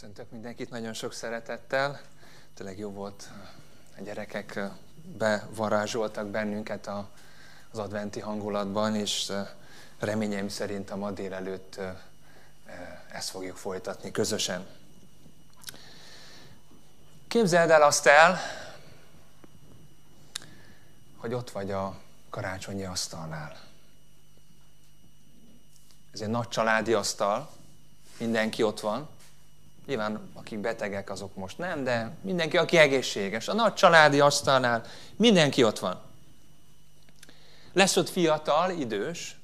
Köszöntök mindenkit nagyon sok szeretettel. Tényleg jó volt, a gyerekek bevarázsoltak bennünket az adventi hangulatban, és reményeim szerint a ma délelőtt ezt fogjuk folytatni közösen. Képzeld el azt el, hogy ott vagy a karácsonyi asztalnál. Ez egy nagy családi asztal, mindenki ott van. Nyilván akik betegek, azok most nem, de mindenki, aki egészséges. A nagy családi asztalnál mindenki ott van. Lesz ott fiatal, idős,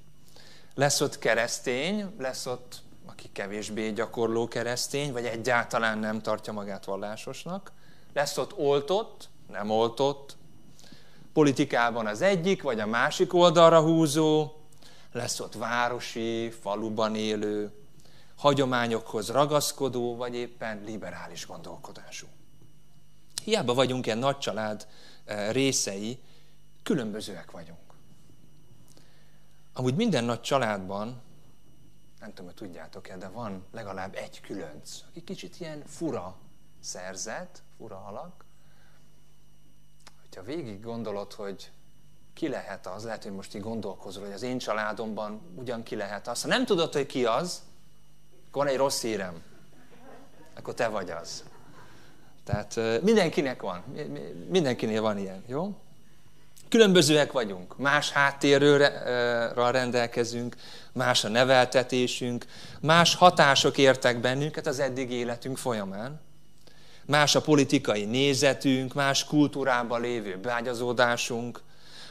lesz ott keresztény, lesz ott, aki kevésbé gyakorló keresztény, vagy egyáltalán nem tartja magát vallásosnak. Lesz ott oltott, nem oltott, politikában az egyik, vagy a másik oldalra húzó, lesz ott városi, faluban élő, hagyományokhoz ragaszkodó, vagy éppen liberális gondolkodású. Hiába vagyunk egy nagy család eh, részei, különbözőek vagyunk. Amúgy minden nagy családban, nem tudom, hogy tudjátok-e, de van legalább egy különc, aki kicsit ilyen fura szerzet, fura alak. Hogyha végig gondolod, hogy ki lehet az, lehet, hogy most így gondolkozol, hogy az én családomban ugyan ki lehet az. Ha nem tudod, hogy ki az, van egy rossz hírem. Akkor te vagy az. Tehát mindenkinek van, mindenkinél van ilyen, jó? Különbözőek vagyunk, más háttérről rendelkezünk, más a neveltetésünk, más hatások értek bennünket az eddig életünk folyamán. Más a politikai nézetünk, más kultúrában lévő beágyazódásunk,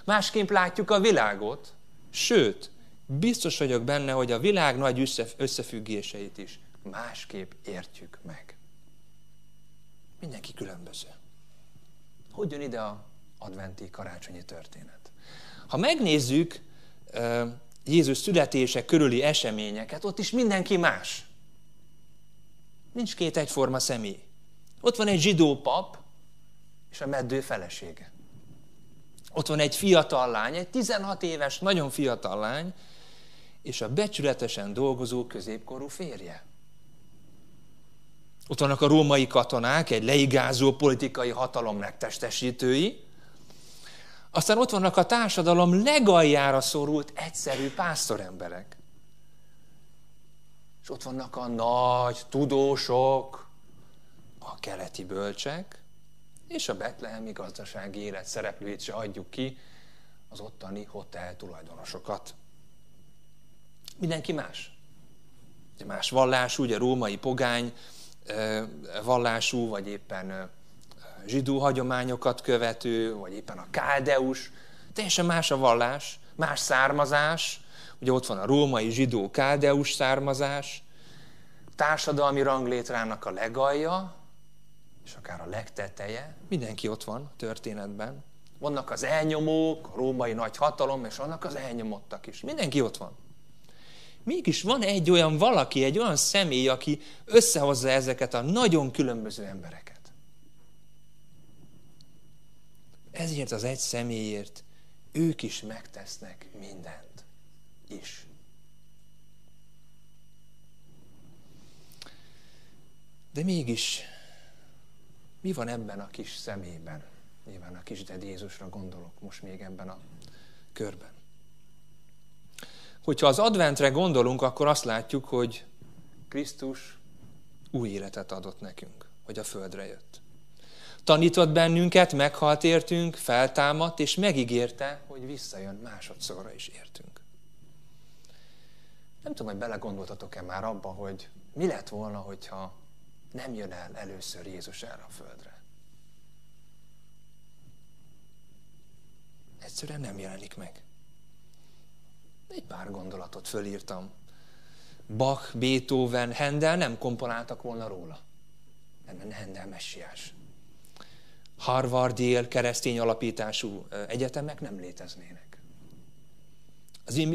másképp látjuk a világot, sőt, biztos vagyok benne, hogy a világ nagy összefüggéseit is másképp értjük meg. Mindenki különböző. Hogy jön ide a adventi karácsonyi történet? Ha megnézzük Jézus születése körüli eseményeket, ott is mindenki más. Nincs két egyforma személy. Ott van egy zsidó pap és a meddő felesége. Ott van egy fiatal lány, egy 16 éves, nagyon fiatal lány, és a becsületesen dolgozó középkorú férje. Ott vannak a római katonák, egy leigázó politikai hatalom megtestesítői, aztán ott vannak a társadalom legaljára szorult egyszerű pásztoremberek. És ott vannak a nagy tudósok, a keleti bölcsek, és a betlehemi gazdasági élet szereplőit se adjuk ki, az ottani hotel tulajdonosokat. Mindenki más. Más vallású, ugye római pogány vallású, vagy éppen zsidó hagyományokat követő, vagy éppen a káldeus. Teljesen más a vallás, más származás. Ugye ott van a római zsidó káldeus származás, társadalmi ranglétrának a legalja, és akár a legteteje, mindenki ott van a történetben. Vannak az elnyomók, a római nagy hatalom, és vannak az elnyomottak is. Mindenki ott van. Mégis van egy olyan valaki, egy olyan személy, aki összehozza ezeket a nagyon különböző embereket. Ezért az egy személyért ők is megtesznek mindent is. De mégis mi van ebben a kis szemében? Nyilván a kis Ded Jézusra gondolok most még ebben a körben. Hogyha az adventre gondolunk, akkor azt látjuk, hogy Krisztus új életet adott nekünk, hogy a földre jött. Tanított bennünket, meghalt értünk, feltámadt, és megígérte, hogy visszajön másodszorra is értünk. Nem tudom, hogy belegondoltatok-e már abba, hogy mi lett volna, hogyha nem jön el először Jézus erre a földre. Egyszerűen nem jelenik meg. Egy pár gondolatot fölírtam. Bach, Beethoven, Handel nem komponáltak volna róla. Nem, Handel messiás. Harvard, Yale, keresztény alapítású egyetemek nem léteznének.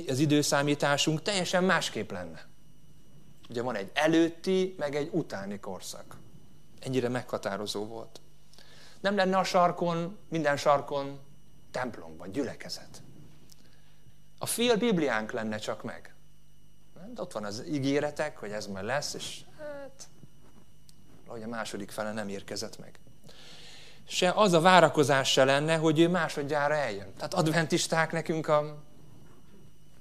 Az időszámításunk teljesen másképp lenne. Ugye van egy előtti, meg egy utáni korszak. Ennyire meghatározó volt. Nem lenne a sarkon, minden sarkon templom vagy gyülekezet. A fél Bibliánk lenne csak meg. De ott van az ígéretek, hogy ez majd lesz, és hát hogy a második fele nem érkezett meg. Se az a várakozás se lenne, hogy ő másodjára eljön. Tehát adventisták nekünk a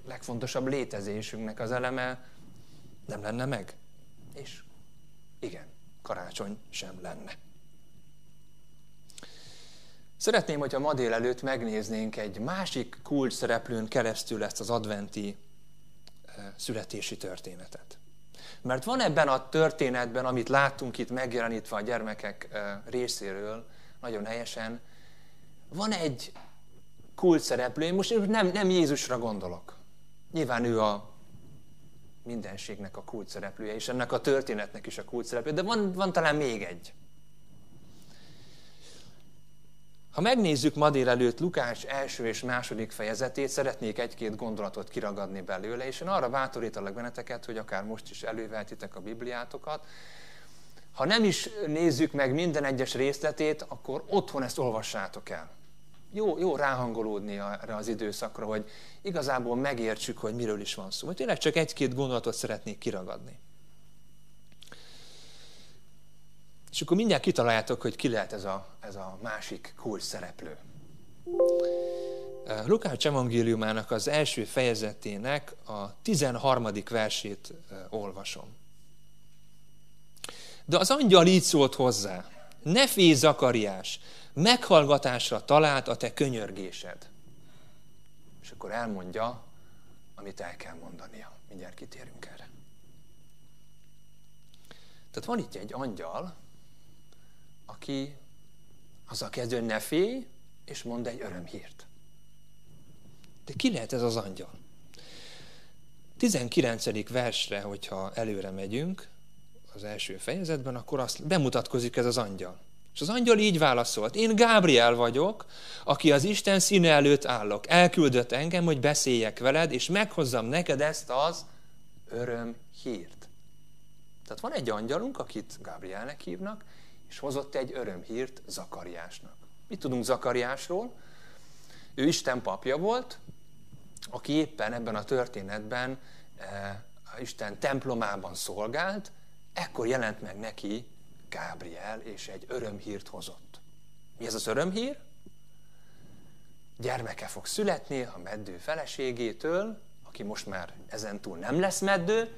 legfontosabb létezésünknek az eleme nem lenne meg. És igen, karácsony sem lenne. Szeretném, hogyha ma délelőtt megnéznénk egy másik kulcs szereplőn keresztül ezt az adventi eh, születési történetet. Mert van ebben a történetben, amit láttunk itt megjelenítve a gyermekek eh, részéről, nagyon helyesen, van egy kulcs szereplő, most nem, nem Jézusra gondolok. Nyilván ő a mindenségnek a kulcs szereplője, és ennek a történetnek is a kulcs szereplője, de van, van talán még egy. Ha megnézzük ma délelőtt Lukács első és második fejezetét, szeretnék egy-két gondolatot kiragadni belőle, és én arra bátorítalak benneteket, hogy akár most is előveltitek a Bibliátokat. Ha nem is nézzük meg minden egyes részletét, akkor otthon ezt olvassátok el. Jó, jó ráhangolódni erre az időszakra, hogy igazából megértsük, hogy miről is van szó. Tényleg csak egy-két gondolatot szeretnék kiragadni. És akkor mindjárt kitaláljátok, hogy ki lehet ez a, ez a másik kulcs szereplő. Lukács evangéliumának az első fejezetének a 13. versét olvasom. De az angyal így szólt hozzá, ne félj Zakariás, meghallgatásra talált a te könyörgésed. És akkor elmondja, amit el kell mondania. Mindjárt kitérünk erre. Tehát van itt egy angyal, aki azzal kezdő, hogy ne félj, és mond egy örömhírt. De ki lehet ez az angyal? 19. versre, hogyha előre megyünk, az első fejezetben, akkor azt bemutatkozik ez az angyal. És az angyal így válaszolt, én Gábriel vagyok, aki az Isten színe előtt állok. Elküldött engem, hogy beszéljek veled, és meghozzam neked ezt az öröm hírt. Tehát van egy angyalunk, akit Gábrielnek hívnak, és hozott egy örömhírt Zakariásnak. Mit tudunk Zakariásról? Ő Isten papja volt, aki éppen ebben a történetben eh, Isten templomában szolgált, ekkor jelent meg neki Gábriel, és egy örömhírt hozott. Mi ez az örömhír? Gyermeke fog születni a meddő feleségétől, aki most már ezentúl nem lesz meddő,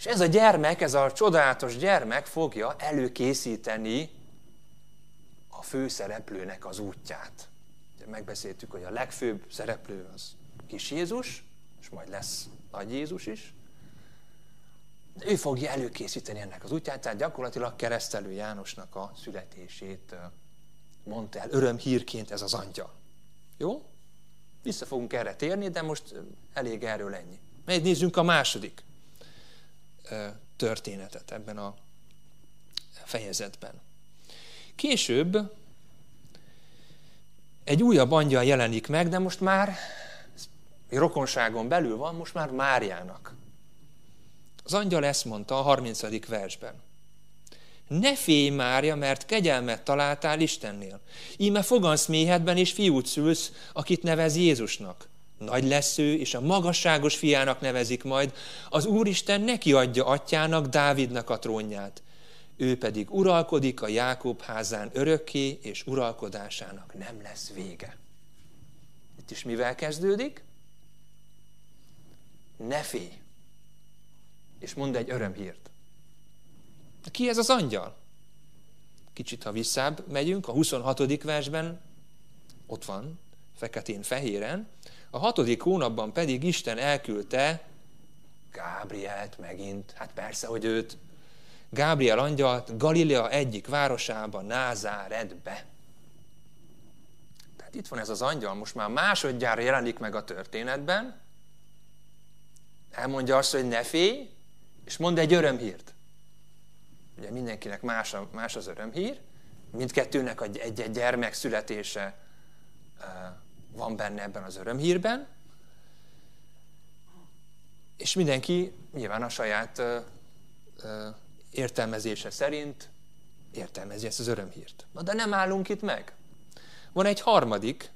és ez a gyermek, ez a csodálatos gyermek fogja előkészíteni a főszereplőnek az útját. Megbeszéltük, hogy a legfőbb szereplő az kis Jézus, és majd lesz nagy Jézus is. Ő fogja előkészíteni ennek az útját, tehát gyakorlatilag keresztelő Jánosnak a születését mondta el örömhírként ez az angyal. Jó? Vissza fogunk erre térni, de most elég erről ennyi. Megy nézzünk a második történetet ebben a fejezetben. Később egy újabb angyal jelenik meg, de most már rokonságon belül van, most már Máriának. Az angyal ezt mondta a 30. versben. Ne félj, Mária, mert kegyelmet találtál Istennél. Íme fogansz méhedben, és fiút szülsz, akit nevez Jézusnak. Nagy lesz ő, és a magasságos fiának nevezik majd, az Úristen neki adja atyának, Dávidnak a trónját. Ő pedig uralkodik a Jákob házán örökké, és uralkodásának nem lesz vége. Itt is mivel kezdődik? Ne félj! És mond egy örömhírt. Ki ez az angyal? Kicsit, ha visszább megyünk, a 26. versben ott van, feketén-fehéren, a hatodik hónapban pedig Isten elküldte Gábrielt megint, hát persze, hogy őt, Gábriel angyalt Galilea egyik városába, Názáretbe. Tehát itt van ez az angyal, most már másodjára jelenik meg a történetben, elmondja azt, hogy ne félj, és mond egy örömhírt. Ugye mindenkinek más, a, más az örömhír, mindkettőnek egy-egy gyermek születése van benne ebben az örömhírben, és mindenki nyilván a saját ö, ö, értelmezése szerint értelmezi ezt az örömhírt. Na de nem állunk itt meg. Van egy harmadik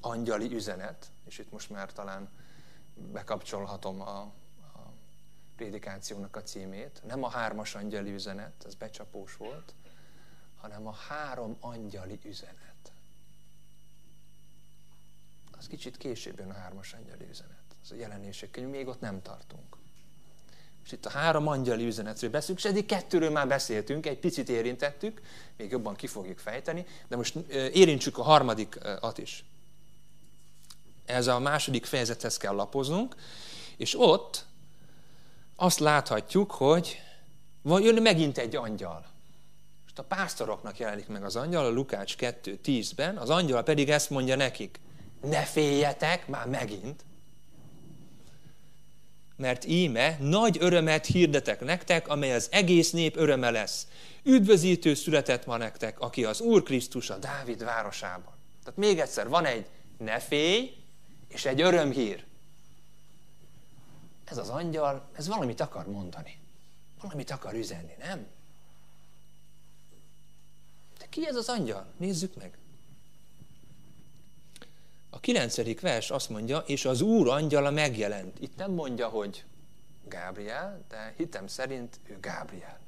angyali üzenet, és itt most már talán bekapcsolhatom a, a prédikációnak a címét. Nem a hármas angyali üzenet, ez becsapós volt, hanem a három angyali üzenet. Az kicsit később jön a hármas angyali üzenet. Az a jelenések könyv, még ott nem tartunk. És itt a három angyali üzenetről beszélünk, és eddig kettőről már beszéltünk, egy picit érintettük, még jobban ki fogjuk fejteni, de most érintsük a harmadikat is. Ez a második fejezethez kell lapoznunk, és ott azt láthatjuk, hogy van jön megint egy angyal. Most a pásztoroknak jelenik meg az angyal, a Lukács 2.10-ben, az angyal pedig ezt mondja nekik, ne féljetek, már megint, mert íme nagy örömet hirdetek nektek, amely az egész nép öröme lesz. Üdvözítő született ma nektek, aki az Úr Krisztus a Dávid városában. Tehát még egyszer, van egy ne félj, és egy örömhír. Ez az angyal, ez valamit akar mondani. Valamit akar üzenni, nem? De ki ez az angyal? Nézzük meg. A kilencedik vers azt mondja, és az Úr angyala megjelent. Itt nem mondja, hogy Gábriel, de hitem szerint ő Gábriel.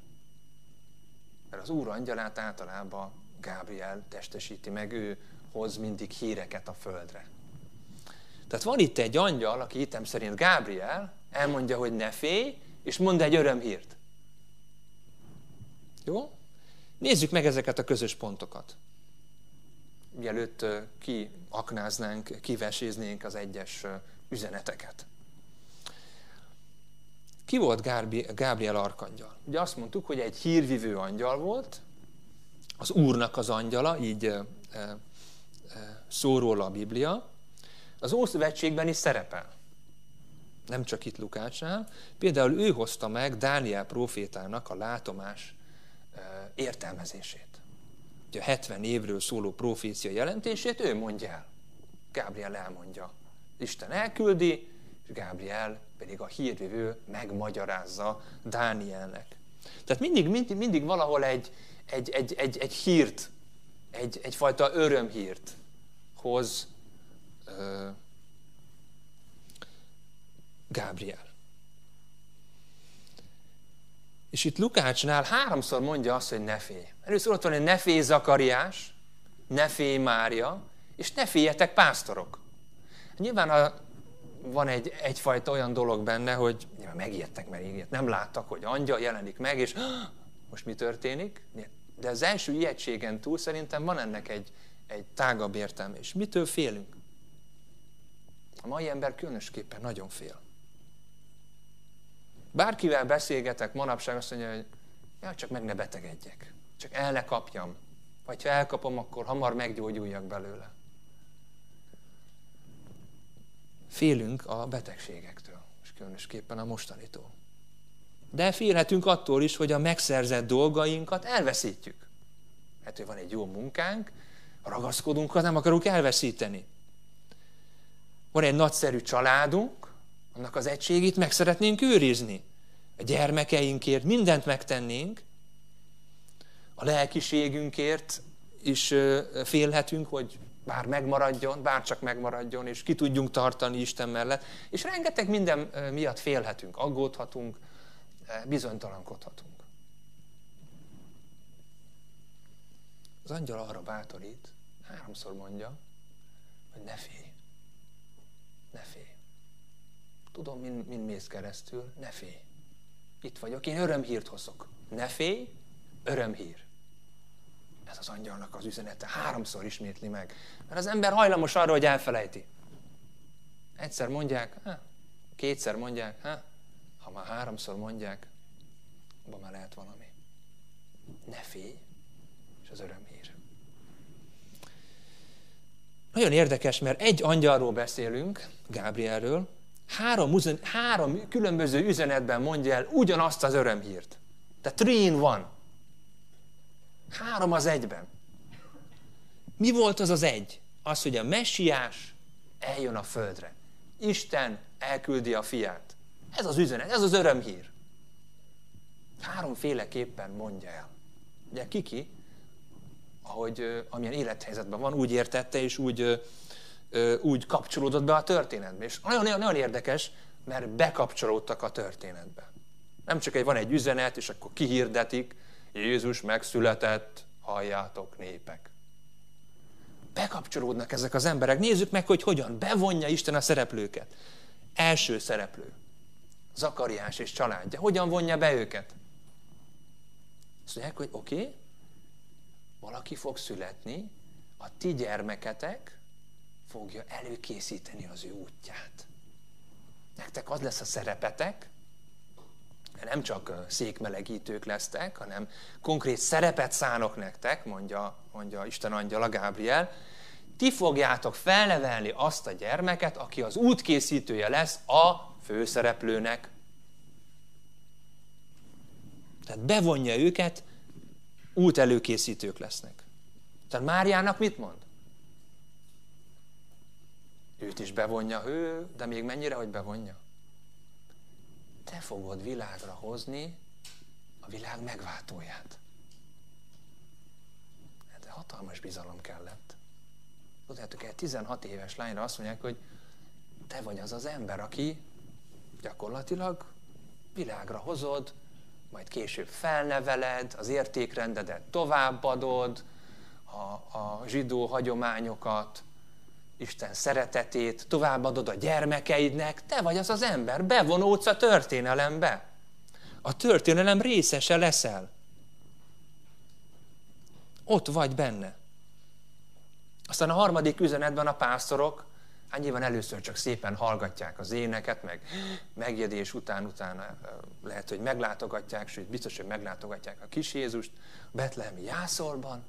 Mert az Úr angyalát általában Gábriel testesíti meg, ő hoz mindig híreket a földre. Tehát van itt egy angyal, aki hitem szerint Gábriel, elmondja, hogy ne félj, és mond egy örömhírt. Jó? Nézzük meg ezeket a közös pontokat. Mielőtt kiaknáznánk, kiveséznénk az egyes üzeneteket. Ki volt Gábriel arkangyal? Ugye azt mondtuk, hogy egy hírvivő angyal volt, az Úrnak az angyala, így e, szól róla a Biblia. Az Ószövetségben is szerepel. Nem csak itt Lukácsnál. Például ő hozta meg Dániel profétának a látomás értelmezését. Ugye a 70 évről szóló profécia jelentését ő mondja el. Gábriel elmondja. Isten elküldi, és Gábriel pedig a hírvivő megmagyarázza Dánielnek. Tehát mindig, mindig, mindig valahol egy, egy, egy, egy, egy hírt, egy, egyfajta örömhírt hoz uh, Gábriel. És itt Lukácsnál háromszor mondja azt, hogy ne félj. Először ott van egy ne félj Zakariás, ne félj Mária, és ne féljetek pásztorok. Nyilván a, van egy, egyfajta olyan dolog benne, hogy nyilván megijedtek, mert ilyet nem láttak, hogy angyal jelenik meg, és most mi történik? De az első ijegységen túl szerintem van ennek egy, egy tágabb értelme. És mitől félünk? A mai ember különösképpen nagyon fél. Bárkivel beszélgetek manapság, azt mondja, hogy ja, csak meg ne betegedjek. Csak el ne kapjam. Vagy ha elkapom, akkor hamar meggyógyuljak belőle. Félünk a betegségektől, és különösképpen a mostanitól. De félhetünk attól is, hogy a megszerzett dolgainkat elveszítjük. Hát, hogy van egy jó munkánk, ragaszkodunk, nem akarunk elveszíteni. Van egy nagyszerű családunk, annak az egységét meg szeretnénk őrizni. A gyermekeinkért mindent megtennénk, a lelkiségünkért is félhetünk, hogy bár megmaradjon, bár csak megmaradjon, és ki tudjunk tartani Isten mellett. És rengeteg minden miatt félhetünk, aggódhatunk, bizonytalankodhatunk. Az angyal arra bátorít, háromszor mondja, hogy ne félj, ne félj. Tudom, min, min mész keresztül, ne félj. Itt vagyok, én örömhírt hozok. Ne félj, örömhír. Ez az angyalnak az üzenete. Háromszor ismétli meg. Mert az ember hajlamos arra, hogy elfelejti. Egyszer mondják, ha, kétszer mondják, ha, ha már háromszor mondják, abban már lehet valami. Ne félj, és az örömhír. Nagyon érdekes, mert egy angyalról beszélünk, Gábrielről, három, három különböző üzenetben mondja el ugyanazt az örömhírt. Tehát three in one. Három az egyben. Mi volt az az egy? Az, hogy a messiás eljön a földre. Isten elküldi a fiát. Ez az üzenet, ez az örömhír. Háromféleképpen mondja el. Ugye kiki, ahogy amilyen élethelyzetben van, úgy értette és úgy, úgy kapcsolódott be a történetbe. És nagyon, nagyon, nagyon érdekes, mert bekapcsolódtak a történetbe. Nem csak egy van egy üzenet, és akkor kihirdetik, Jézus megszületett, halljátok népek. Bekapcsolódnak ezek az emberek. Nézzük meg, hogy hogyan bevonja Isten a szereplőket. Első szereplő. Zakariás és családja. Hogyan vonja be őket? Azt mondják, hogy oké, okay, valaki fog születni, a ti gyermeketek fogja előkészíteni az ő útját. Nektek az lesz a szerepetek, nem csak székmelegítők lesztek, hanem konkrét szerepet szánok nektek, mondja, mondja Isten angyala Gábriel, ti fogjátok felnevelni azt a gyermeket, aki az útkészítője lesz a főszereplőnek. Tehát bevonja őket, út előkészítők lesznek. Tehát Máriának mit mond? Őt is bevonja ő, de még mennyire, hogy bevonja? Te fogod világra hozni a világ megváltóját. De hatalmas bizalom kellett. Tudjátok, egy 16 éves lányra azt mondják, hogy te vagy az az ember, aki gyakorlatilag világra hozod, majd később felneveled, az értékrendedet továbbadod, a, a zsidó hagyományokat, Isten szeretetét, továbbadod a gyermekeidnek, te vagy az az ember, bevonódsz a történelembe. A történelem részese leszel. Ott vagy benne. Aztán a harmadik üzenetben a pásztorok, hát nyilván először csak szépen hallgatják az éneket, meg megjegyés után, utána lehet, hogy meglátogatják, sőt biztos, hogy meglátogatják a kis Jézust Betlehemi jászolban,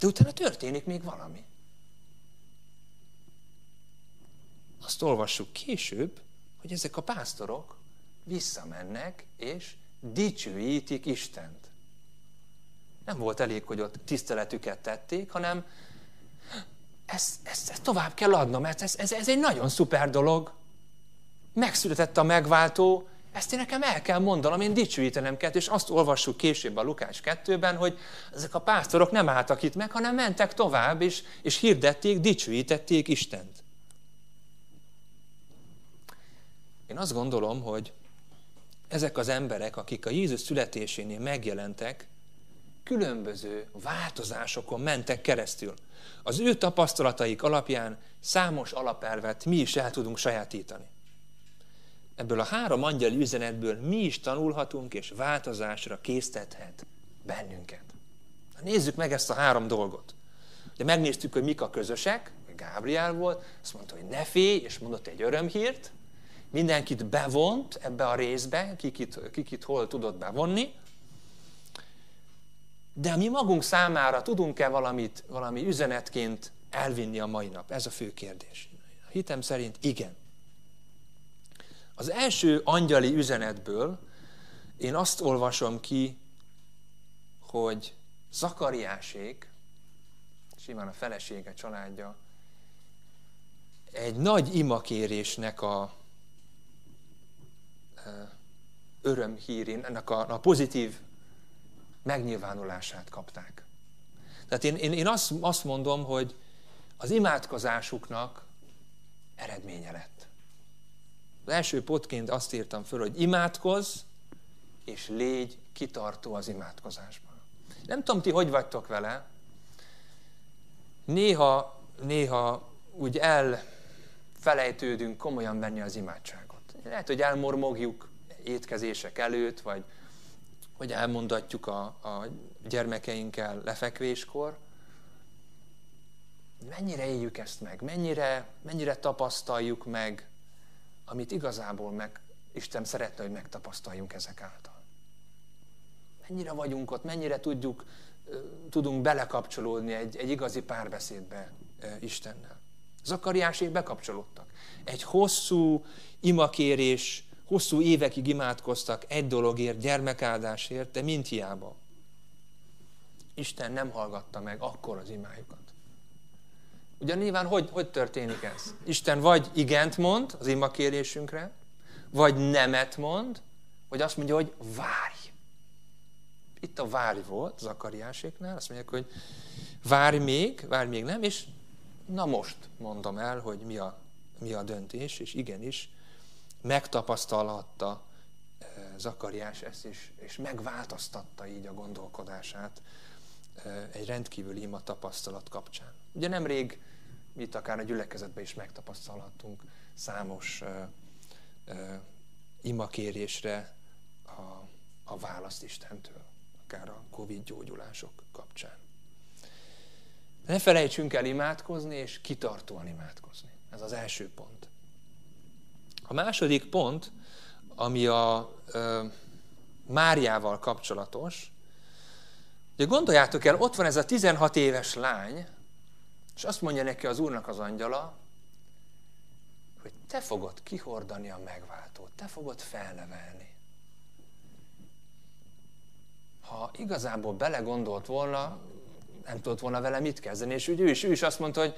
de utána történik még valami. Azt olvassuk később, hogy ezek a pásztorok visszamennek és dicsőítik Istent. Nem volt elég, hogy ott tiszteletüket tették, hanem ezt, ezt, ezt tovább kell adnom, mert ez, ez, ez egy nagyon szuper dolog. Megszületett a megváltó, ezt én nekem el kell mondanom, én dicsőítenem kell, és azt olvassuk később a Lukás 2-ben, hogy ezek a pásztorok nem álltak itt meg, hanem mentek tovább, és, és hirdették, dicsőítették Istent. Én azt gondolom, hogy ezek az emberek, akik a Jézus születésénél megjelentek, különböző változásokon mentek keresztül. Az ő tapasztalataik alapján számos alapelvet mi is el tudunk sajátítani. Ebből a három angyali üzenetből mi is tanulhatunk, és változásra késztethet bennünket. Nézzük meg ezt a három dolgot. De megnéztük, hogy mik a közösek, Gábriel volt, azt mondta, hogy ne félj, és mondott egy örömhírt, mindenkit bevont ebbe a részbe, kikit, kikit hol tudott bevonni, de mi magunk számára tudunk-e valamit, valami üzenetként elvinni a mai nap? Ez a fő kérdés. A hitem szerint igen. Az első angyali üzenetből én azt olvasom ki, hogy Zakariásék, simán a felesége, családja, egy nagy imakérésnek a örömhírén, ennek a, a pozitív megnyilvánulását kapták. Tehát én, én, én azt, azt mondom, hogy az imádkozásuknak eredménye lett. Az első potként azt írtam föl, hogy imádkozz, és légy kitartó az imádkozásban. Nem tudom, ti hogy vagytok vele. Néha, néha úgy elfelejtődünk komolyan venni az imádságot. Lehet, hogy elmormogjuk, étkezések előtt, vagy hogy elmondatjuk a, a gyermekeinkkel lefekvéskor. Mennyire éljük ezt meg? Mennyire, mennyire tapasztaljuk meg, amit igazából meg Isten szeretne, hogy megtapasztaljunk ezek által? Mennyire vagyunk ott, mennyire tudjuk, tudunk belekapcsolódni egy, egy igazi párbeszédbe Istennel? Zakariásék bekapcsolódtak. Egy hosszú imakérés hosszú évekig imádkoztak egy dologért, gyermekáldásért, de mind hiába. Isten nem hallgatta meg akkor az imájukat. Ugye nyilván hogy, hogy történik ez? Isten vagy igent mond az imakérésünkre, vagy nemet mond, vagy azt mondja, hogy várj. Itt a várj volt Zakariáséknál, azt mondják, hogy várj még, várj még nem, és na most mondom el, hogy mi a mi a döntés, és igenis megtapasztalhatta eh, Zakariás ezt is, és megváltoztatta így a gondolkodását eh, egy rendkívül ima tapasztalat kapcsán. Ugye nemrég itt akár a gyülekezetben is megtapasztalhattunk számos uh, imakérésre a, a választ Istentől, akár a Covid gyógyulások kapcsán. Ne felejtsünk el imádkozni, és kitartóan imádkozni. Ez az első pont. A második pont, ami a ö, Máriával kapcsolatos, ugye gondoljátok el, ott van ez a 16 éves lány, és azt mondja neki az Úrnak az angyala, hogy te fogod kihordani a megváltót, te fogod felnevelni. Ha igazából belegondolt volna, nem tudott volna vele mit kezdeni, és ő is, ő is azt mondta, hogy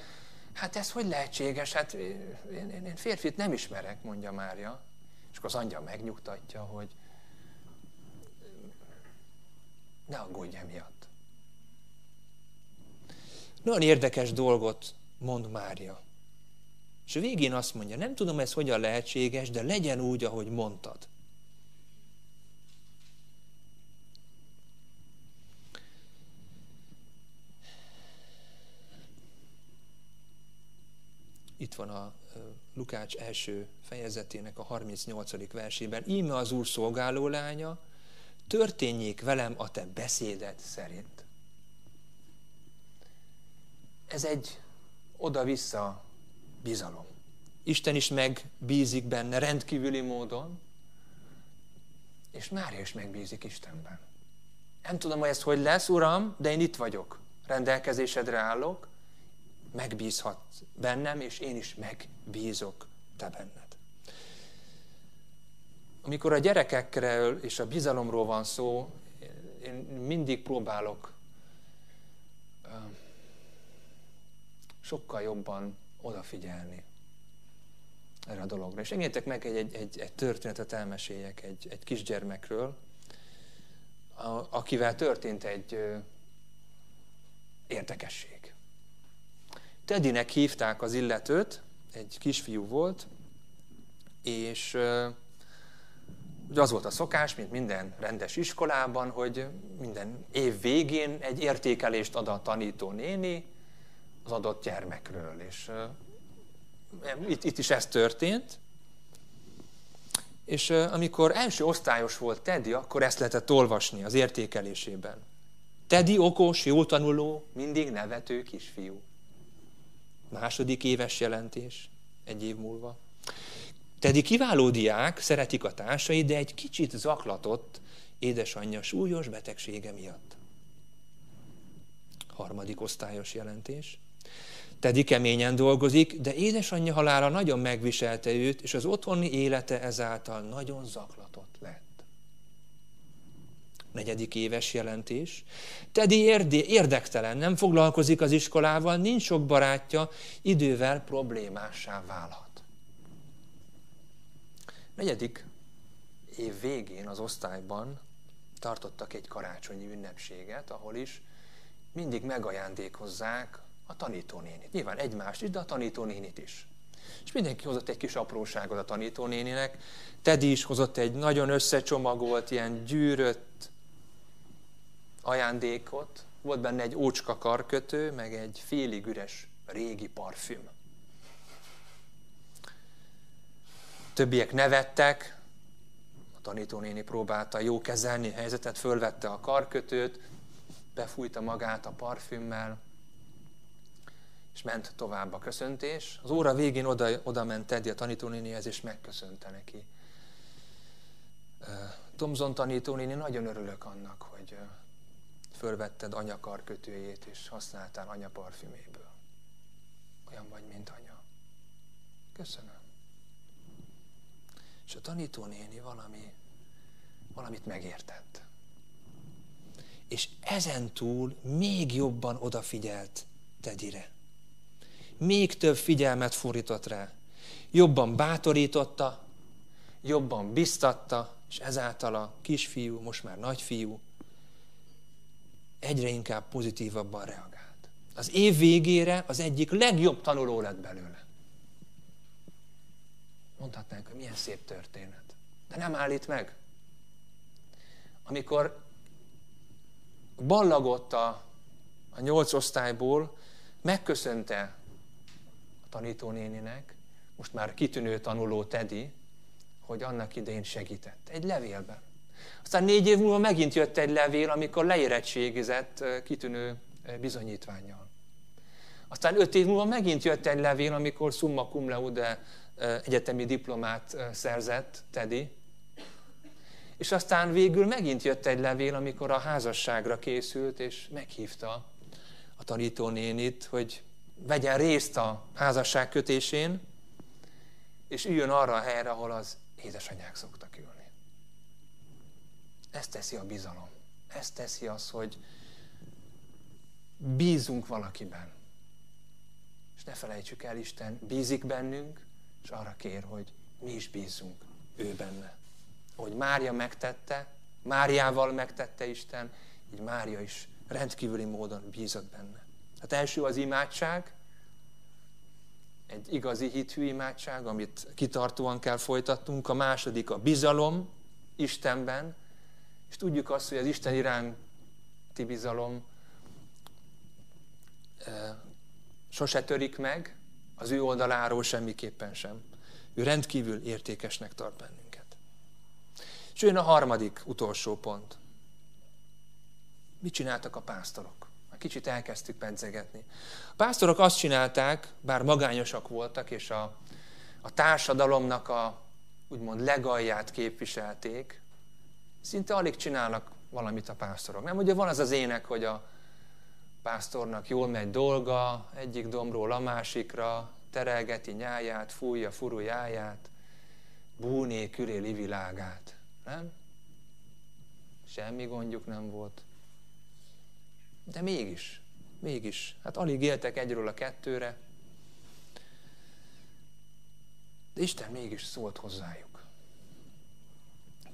hát ez hogy lehetséges, hát én, én, én férfit nem ismerek, mondja Mária. És akkor az angyal megnyugtatja, hogy ne aggódj emiatt. Nagyon érdekes dolgot mond Mária. És a végén azt mondja, nem tudom ez hogyan lehetséges, de legyen úgy, ahogy mondtad. Itt van a Lukács első fejezetének a 38. versében. Íme az Úr szolgáló lánya, történjék velem a te beszédet szerint. Ez egy oda-vissza bizalom. Isten is megbízik benne rendkívüli módon, és Mária is megbízik Istenben. Nem tudom, hogy ez hogy lesz, Uram, de én itt vagyok. Rendelkezésedre állok, megbízhat bennem, és én is megbízok te benned. Amikor a gyerekekről és a bizalomról van szó, én mindig próbálok sokkal jobban odafigyelni erre a dologra. És engedjétek meg, egy, egy, egy, egy történetet elmeséljek egy, egy kisgyermekről, a, akivel történt egy ö, érdekesség. Tedinek hívták az illetőt, egy kisfiú volt, és ugye az volt a szokás, mint minden rendes iskolában, hogy minden év végén egy értékelést ad a tanító néni, az adott gyermekről. És itt, itt is ez történt. És amikor első osztályos volt Teddy, akkor ezt lehetett olvasni az értékelésében. Teddy okos, jó tanuló, mindig nevető kisfiú. Második éves jelentés, egy év múlva. Teddy kiváló diák, szeretik a társai, de egy kicsit zaklatott édesanyja súlyos betegsége miatt. Harmadik osztályos jelentés. Teddy keményen dolgozik, de édesanyja halála nagyon megviselte őt, és az otthoni élete ezáltal nagyon zaklatott lett. Negyedik éves jelentés. Teddy érdektelen, nem foglalkozik az iskolával, nincs sok barátja, idővel problémássá válhat. Negyedik év végén az osztályban tartottak egy karácsonyi ünnepséget, ahol is mindig megajándékozzák a tanítónénit. Nyilván egymást is, de a tanítónénit is. És mindenki hozott egy kis apróságot a tanítónéninek. Teddy is hozott egy nagyon összecsomagolt, ilyen gyűrött ajándékot. Volt benne egy ócska karkötő, meg egy félig üres régi parfüm. Többiek nevettek, a tanítónéni próbálta jó kezelni a helyzetet, fölvette a karkötőt, befújta magát a parfümmel, és ment tovább a köszöntés. Az óra végén oda, oda ment Teddy a tanítónénihez, és megköszönte neki. Tomzon tanítónéni, nagyon örülök annak, hogy fölvetted anyakar kötőjét, és használtál anya parfüméből. Olyan vagy, mint anya. Köszönöm. És a tanítónéni valami, valamit megértett. És ezen túl még jobban odafigyelt Tedire még több figyelmet fordított rá. Jobban bátorította, jobban biztatta, és ezáltal a kisfiú, most már nagyfiú, egyre inkább pozitívabban reagált. Az év végére az egyik legjobb tanuló lett belőle. Mondhatnánk, hogy milyen szép történet. De nem állít meg. Amikor ballagott a, a nyolc osztályból, megköszönte a tanítónéninek, most már kitűnő tanuló Tedi, hogy annak idején segített. Egy levélben. Aztán négy év múlva megint jött egy levél, amikor leérettségizett kitűnő bizonyítványjal. Aztán öt év múlva megint jött egy levél, amikor summa cum laude egyetemi diplomát szerzett Teddy. És aztán végül megint jött egy levél, amikor a házasságra készült, és meghívta a tanítónénit, hogy vegyen részt a házasság kötésén, és üljön arra a helyre, ahol az édesanyák szoktak ülni. Ezt teszi a bizalom. Ezt teszi az, hogy bízunk valakiben. És ne felejtsük el, Isten bízik bennünk, és arra kér, hogy mi is bízzunk ő benne. Ahogy Mária megtette, Máriával megtette Isten, így Mária is rendkívüli módon bízott benne. Hát első az imádság, egy igazi hithű imádság, amit kitartóan kell folytatnunk. A második a bizalom Istenben, és tudjuk azt, hogy az Isten iránti bizalom sose törik meg, az ő oldaláról semmiképpen sem. Ő rendkívül értékesnek tart bennünket. És jön a harmadik, utolsó pont. Mit csináltak a pásztorok? Már kicsit elkezdtük pedzegetni. A pásztorok azt csinálták, bár magányosak voltak, és a, a társadalomnak a úgymond legalját képviselték, szinte alig csinálnak valamit a pásztorok. Nem, ugye van az az ének, hogy a pásztornak jól megy dolga, egyik dombról a másikra, terelgeti nyáját, fújja furujáját, búné küréli világát. Nem? Semmi gondjuk nem volt. De mégis, mégis, hát alig éltek egyről a kettőre, de Isten mégis szólt hozzájuk.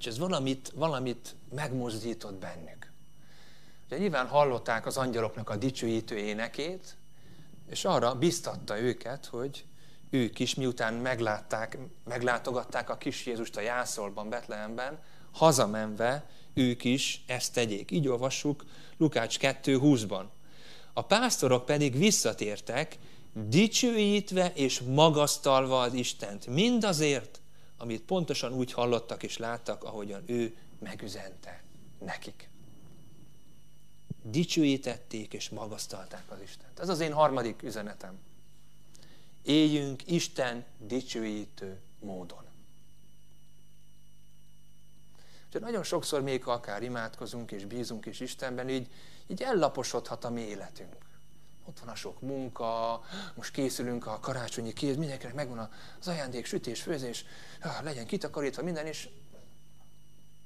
És ez valamit, valamit megmozdított bennük. Ugye nyilván hallották az angyaloknak a dicsőítő énekét, és arra biztatta őket, hogy ők is, miután meglátták, meglátogatták a kis Jézust a Jászolban, Betlehemben, hazamenve ők is ezt tegyék. Így olvassuk Lukács 2.20-ban. A pásztorok pedig visszatértek, dicsőítve és magasztalva az Istent, mindazért, amit pontosan úgy hallottak és láttak, ahogyan ő megüzente nekik dicsőítették és magasztalták az Istent. Ez az én harmadik üzenetem. Éljünk Isten dicsőítő módon. Úgyhogy nagyon sokszor még, akár imádkozunk és bízunk is Istenben, így, így ellaposodhat a mi életünk. Ott van a sok munka, most készülünk a karácsonyi kéz, mindenkinek megvan az ajándék, sütés, főzés, legyen kitakarítva minden, és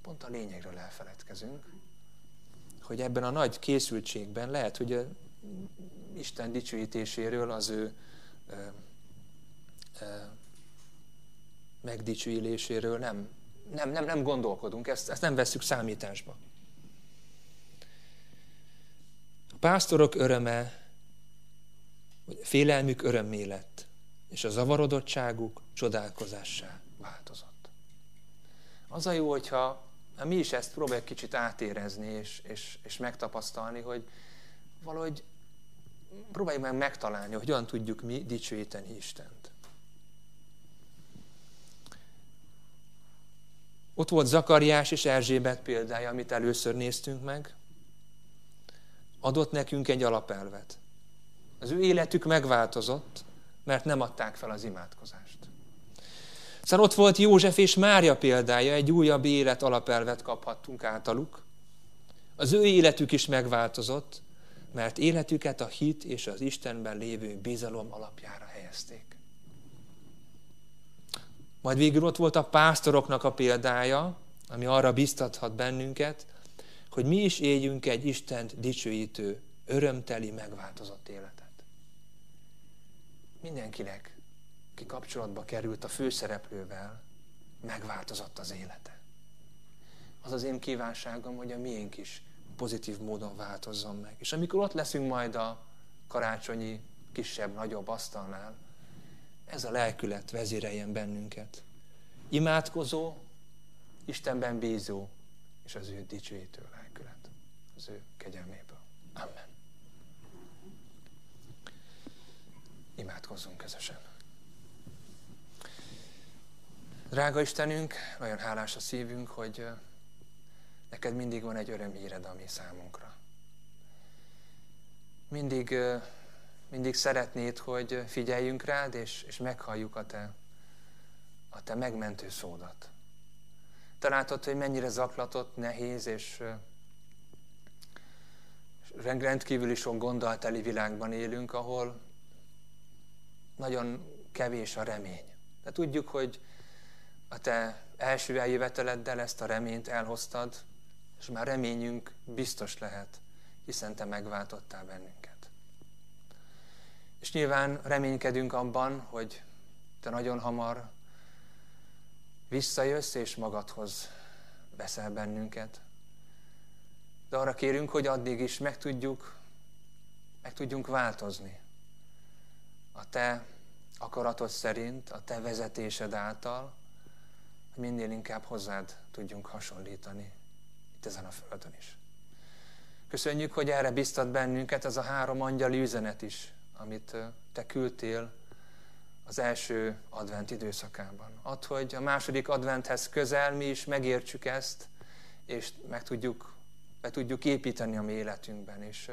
pont a lényegről elfeledkezünk hogy ebben a nagy készültségben lehet, hogy a Isten dicsőítéséről, az ő ö, ö, megdicsőítéséről nem, nem, nem, nem gondolkodunk, ezt, ezt nem vesszük számításba. A pásztorok öröme, vagy félelmük örömmé lett, és a zavarodottságuk csodálkozássá változott. Az a jó, hogyha mi is ezt próbáljuk kicsit átérezni és, és, és megtapasztalni, hogy valahogy próbáljuk meg megtalálni, hogy hogyan tudjuk mi dicsőíteni Istent. Ott volt Zakariás és Erzsébet példája, amit először néztünk meg. Adott nekünk egy alapelvet. Az ő életük megváltozott, mert nem adták fel az imádkozást. Aztán ott volt József és Mária példája, egy újabb élet alapelvet kaphattunk általuk. Az ő életük is megváltozott, mert életüket a hit és az Istenben lévő bizalom alapjára helyezték. Majd végül ott volt a pásztoroknak a példája, ami arra biztathat bennünket, hogy mi is éljünk egy Istent dicsőítő, örömteli, megváltozott életet. Mindenkinek aki kapcsolatba került a főszereplővel, megváltozott az élete. Az az én kívánságom, hogy a miénk is pozitív módon változzon meg. És amikor ott leszünk majd a karácsonyi kisebb, nagyobb asztalnál, ez a lelkület vezéreljen bennünket. imádkozó, Istenben bízó, és az ő dicsőítő lelkület, az ő kegyelméből. Amen. Imádkozzunk közösen. Drága Istenünk, nagyon hálás a szívünk, hogy neked mindig van egy öröm híred a mi számunkra. Mindig, mindig szeretnéd, hogy figyeljünk rád, és, és meghalljuk a te, a te megmentő szódat. Te látod, hogy mennyire zaklatott, nehéz, és rendkívüli sok gonddal teli világban élünk, ahol nagyon kevés a remény. De tudjuk, hogy a te első eljöveteleddel ezt a reményt elhoztad, és már reményünk biztos lehet, hiszen te megváltottál bennünket. És nyilván reménykedünk abban, hogy te nagyon hamar visszajössz és magadhoz veszel bennünket. De arra kérünk, hogy addig is meg tudjuk, meg tudjunk változni. A te akaratod szerint, a te vezetésed által, hogy minél inkább hozzád tudjunk hasonlítani itt ezen a földön is. Köszönjük, hogy erre biztat bennünket ez a három angyali üzenet is, amit te küldtél az első advent időszakában. Ad, hogy a második adventhez közel mi is megértsük ezt, és meg tudjuk, be tudjuk építeni a mi életünkben, és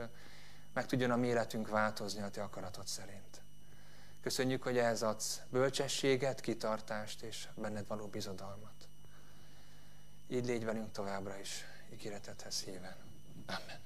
meg tudjon a mi életünk változni a te akaratod szerint. Köszönjük, hogy ehhez adsz bölcsességet, kitartást és benned való bizodalmat. Így légy velünk továbbra is, ígéretedhez híven. Amen.